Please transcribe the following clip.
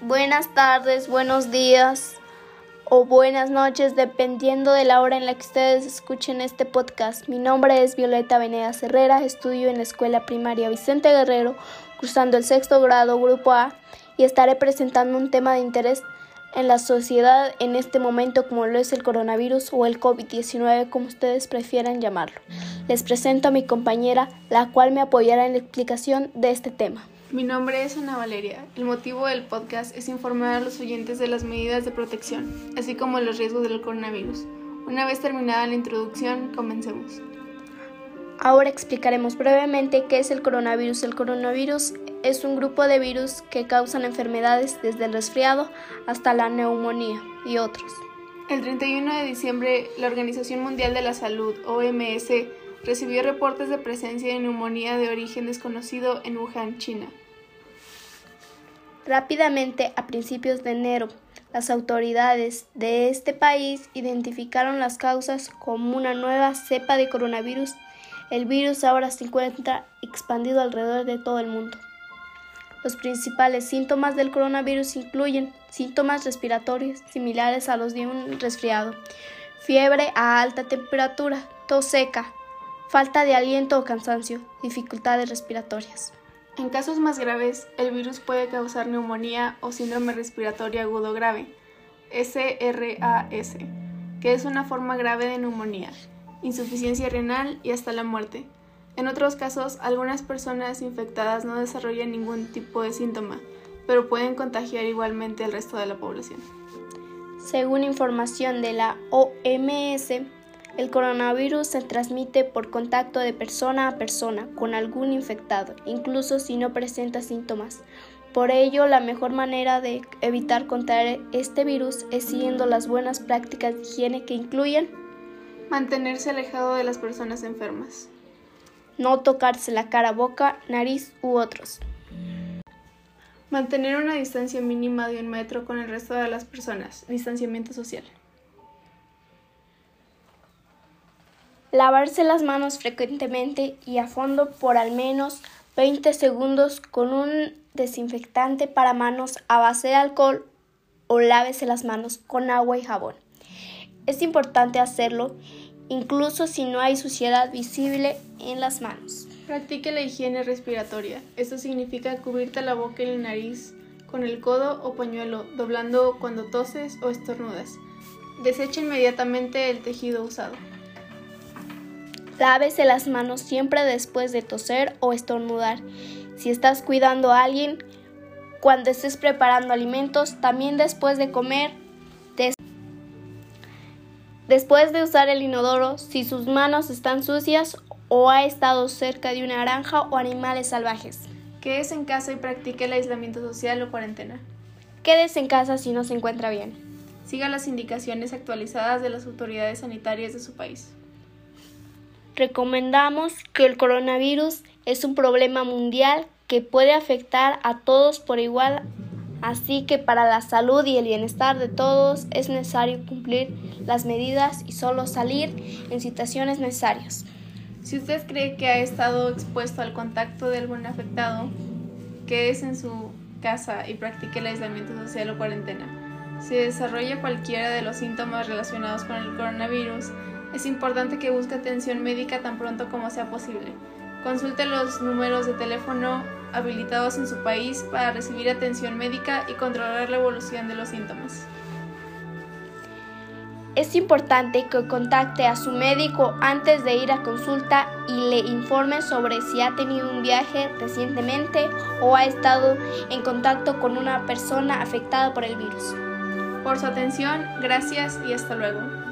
buenas tardes, buenos días o buenas noches, dependiendo de la hora en la que ustedes escuchen este podcast. Mi nombre es Violeta Venegas Herrera, estudio en la Escuela Primaria Vicente Guerrero, cursando el sexto grado, Grupo A, y estaré presentando un tema de interés en la sociedad en este momento como lo es el coronavirus o el COVID-19, como ustedes prefieran llamarlo. Les presento a mi compañera, la cual me apoyará en la explicación de este tema. Mi nombre es Ana Valeria. El motivo del podcast es informar a los oyentes de las medidas de protección, así como los riesgos del coronavirus. Una vez terminada la introducción, comencemos. Ahora explicaremos brevemente qué es el coronavirus. El coronavirus es un grupo de virus que causan enfermedades desde el resfriado hasta la neumonía y otros. El 31 de diciembre, la Organización Mundial de la Salud, OMS, recibió reportes de presencia de neumonía de origen desconocido en Wuhan, China. Rápidamente, a principios de enero, las autoridades de este país identificaron las causas como una nueva cepa de coronavirus. El virus ahora se encuentra expandido alrededor de todo el mundo. Los principales síntomas del coronavirus incluyen síntomas respiratorios similares a los de un resfriado, fiebre a alta temperatura, tos seca, falta de aliento o cansancio, dificultades respiratorias. En casos más graves, el virus puede causar neumonía o síndrome respiratorio agudo grave, SRAS, que es una forma grave de neumonía, insuficiencia renal y hasta la muerte. En otros casos, algunas personas infectadas no desarrollan ningún tipo de síntoma, pero pueden contagiar igualmente al resto de la población. Según información de la OMS, el coronavirus se transmite por contacto de persona a persona con algún infectado, incluso si no presenta síntomas. Por ello, la mejor manera de evitar contraer este virus es siguiendo las buenas prácticas de higiene que incluyen mantenerse alejado de las personas enfermas, no tocarse la cara, boca, nariz u otros, mantener una distancia mínima de un metro con el resto de las personas, distanciamiento social. Lavarse las manos frecuentemente y a fondo por al menos 20 segundos con un desinfectante para manos a base de alcohol o lávese las manos con agua y jabón. Es importante hacerlo incluso si no hay suciedad visible en las manos. Practique la higiene respiratoria. Esto significa cubrirte la boca y la nariz con el codo o pañuelo, doblando cuando toses o estornudas. Desecha inmediatamente el tejido usado. Lávese las manos siempre después de toser o estornudar. Si estás cuidando a alguien, cuando estés preparando alimentos, también después de comer. después de usar el inodoro, si sus manos están sucias o ha estado cerca de una granja o animales salvajes. Quédese en casa y practique el aislamiento social o cuarentena. Quédese en casa si no se encuentra bien. Siga las indicaciones actualizadas de las autoridades sanitarias de su país. Recomendamos que el coronavirus es un problema mundial que puede afectar a todos por igual, así que para la salud y el bienestar de todos es necesario cumplir las medidas y solo salir en situaciones necesarias. Si usted cree que ha estado expuesto al contacto de algún afectado, quédese en su casa y practique el aislamiento social o cuarentena. Si desarrolla cualquiera de los síntomas relacionados con el coronavirus, es importante que busque atención médica tan pronto como sea posible. Consulte los números de teléfono habilitados en su país para recibir atención médica y controlar la evolución de los síntomas. Es importante que contacte a su médico antes de ir a consulta y le informe sobre si ha tenido un viaje recientemente o ha estado en contacto con una persona afectada por el virus. Por su atención, gracias y hasta luego.